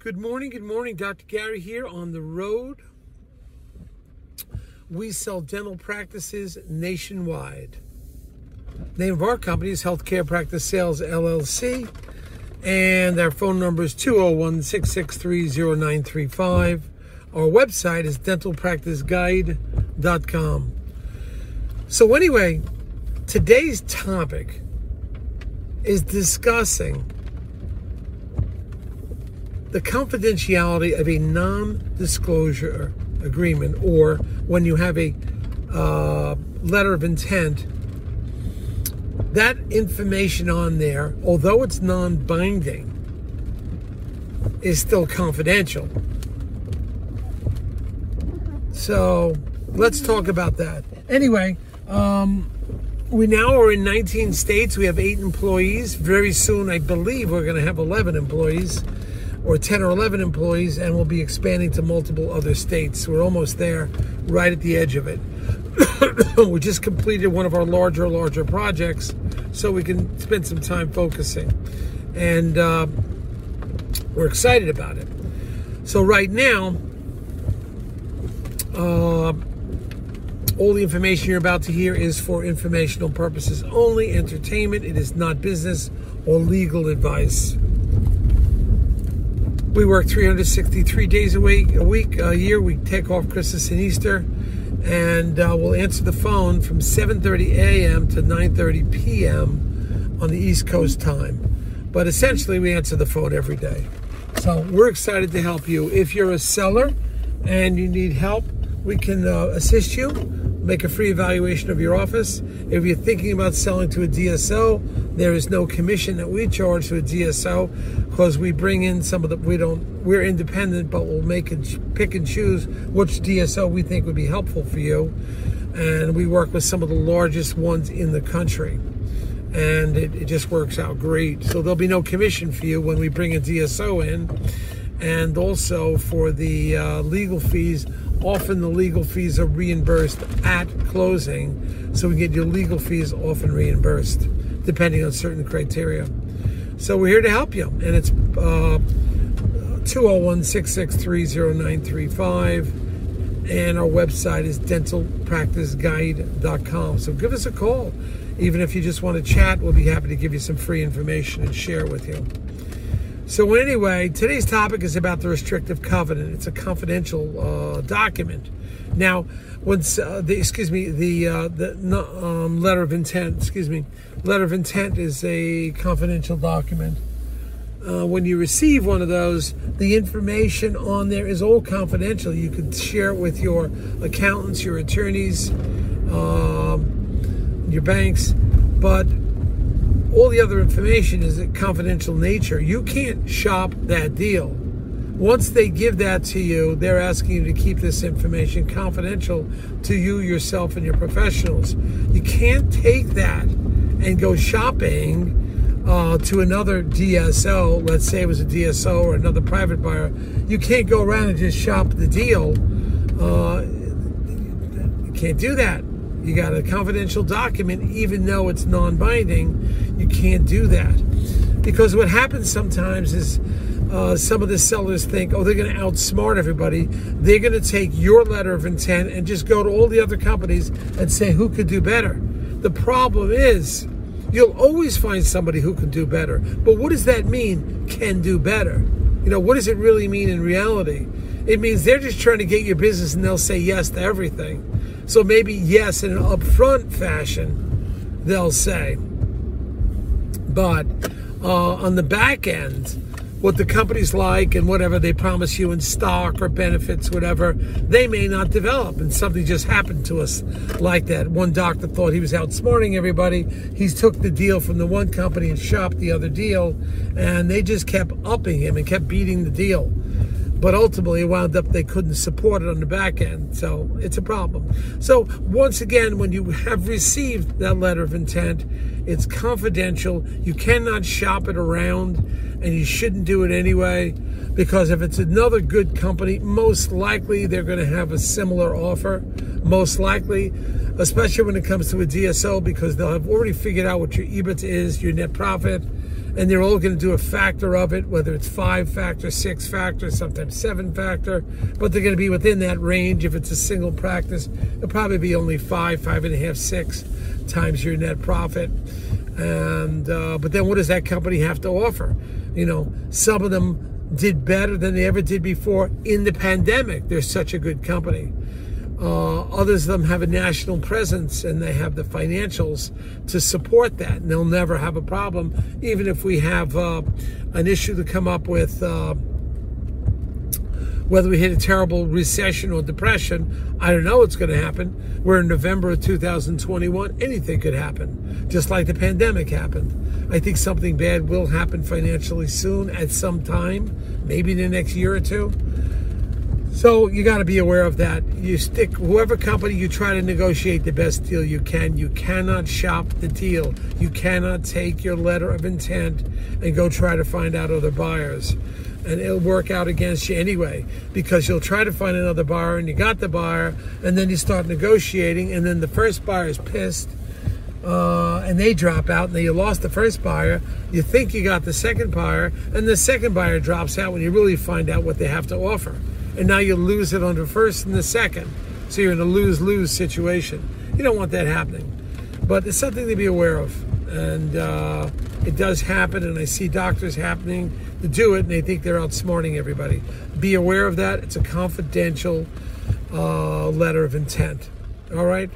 Good morning, good morning. Dr. Gary here on the road. We sell dental practices nationwide. Name of our company is Healthcare Practice Sales LLC, and our phone number is 201 663 0935. Our website is dentalpracticeguide.com. So, anyway, today's topic is discussing the confidentiality of a non disclosure agreement or when you have a uh, letter of intent, that information on there, although it's non binding, is still confidential. So let's talk about that. Anyway, um, we now are in 19 states. We have eight employees. Very soon, I believe, we're going to have 11 employees or 10 or 11 employees, and we'll be expanding to multiple other states. We're almost there, right at the edge of it. we just completed one of our larger, larger projects, so we can spend some time focusing. And uh, we're excited about it. So, right now, uh, all the information you're about to hear is for informational purposes only, entertainment. It is not business or legal advice. We work 363 days a week, a week, a year. We take off Christmas and Easter, and uh, we'll answer the phone from 7:30 a.m. to 9:30 p.m. on the East Coast time. But essentially, we answer the phone every day. So we're excited to help you. If you're a seller and you need help, we can uh, assist you make a free evaluation of your office. If you're thinking about selling to a DSO, there is no commission that we charge to a DSO because we bring in some of the we don't we're independent, but we'll make and pick and choose which DSO we think would be helpful for you, and we work with some of the largest ones in the country. And it, it just works out great. So there'll be no commission for you when we bring a DSO in, and also for the uh, legal fees often the legal fees are reimbursed at closing, so we get your legal fees often reimbursed depending on certain criteria. So we're here to help you, and it's uh, 201 663 0935, and our website is dentalpracticeguide.com. So give us a call. Even if you just want to chat, we'll be happy to give you some free information and share with you. So anyway, today's topic is about the restrictive covenant. It's a confidential uh, document. Now, once uh, the excuse me the uh, the um, letter of intent, excuse me, letter of intent is a confidential document. Uh, when you receive one of those, the information on there is all confidential. You can share it with your accountants, your attorneys, um, your banks, but all the other information is a confidential nature. You can't shop that deal. Once they give that to you, they're asking you to keep this information confidential to you, yourself, and your professionals. You can't take that and go shopping uh, to another DSO. Let's say it was a DSO or another private buyer. You can't go around and just shop the deal. Uh, you can't do that. You got a confidential document, even though it's non binding, you can't do that. Because what happens sometimes is uh, some of the sellers think, oh, they're going to outsmart everybody. They're going to take your letter of intent and just go to all the other companies and say who could do better. The problem is, you'll always find somebody who can do better. But what does that mean, can do better? You know, what does it really mean in reality? It means they're just trying to get your business and they'll say yes to everything. So maybe yes in an upfront fashion, they'll say. But uh, on the back end, what the company's like and whatever they promise you in stock or benefits, whatever, they may not develop. And something just happened to us like that. One doctor thought he was outsmarting everybody. He took the deal from the one company and shopped the other deal, and they just kept upping him and kept beating the deal but ultimately it wound up they couldn't support it on the back end so it's a problem. So once again when you have received that letter of intent it's confidential. You cannot shop it around and you shouldn't do it anyway because if it's another good company most likely they're going to have a similar offer. Most likely especially when it comes to a dso because they'll have already figured out what your EBIT is your net profit and they're all going to do a factor of it, whether it's five factor, six factor, sometimes seven factor, but they're going to be within that range. If it's a single practice, it'll probably be only five, five and a half, six times your net profit. And uh, but then what does that company have to offer? You know, some of them did better than they ever did before in the pandemic. They're such a good company. Uh, others of them have a national presence and they have the financials to support that, and they'll never have a problem, even if we have uh, an issue to come up with. Uh, whether we hit a terrible recession or depression, I don't know what's going to happen. We're in November of 2021. Anything could happen, just like the pandemic happened. I think something bad will happen financially soon at some time, maybe in the next year or two. So you got to be aware of that. You stick whoever company you try to negotiate the best deal you can. You cannot shop the deal. You cannot take your letter of intent and go try to find out other buyers. And it'll work out against you anyway because you'll try to find another buyer and you got the buyer and then you start negotiating and then the first buyer is pissed uh, and they drop out and then you lost the first buyer. You think you got the second buyer and the second buyer drops out when you really find out what they have to offer and now you lose it on the first and the second. So you're in a lose lose situation. You don't want that happening. But it's something to be aware of. And uh, it does happen, and I see doctors happening to do it, and they think they're outsmarting everybody. Be aware of that. It's a confidential uh, letter of intent. All right?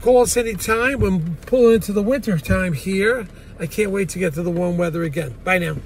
Call us anytime. We're pulling into the winter time here. I can't wait to get to the warm weather again. Bye now.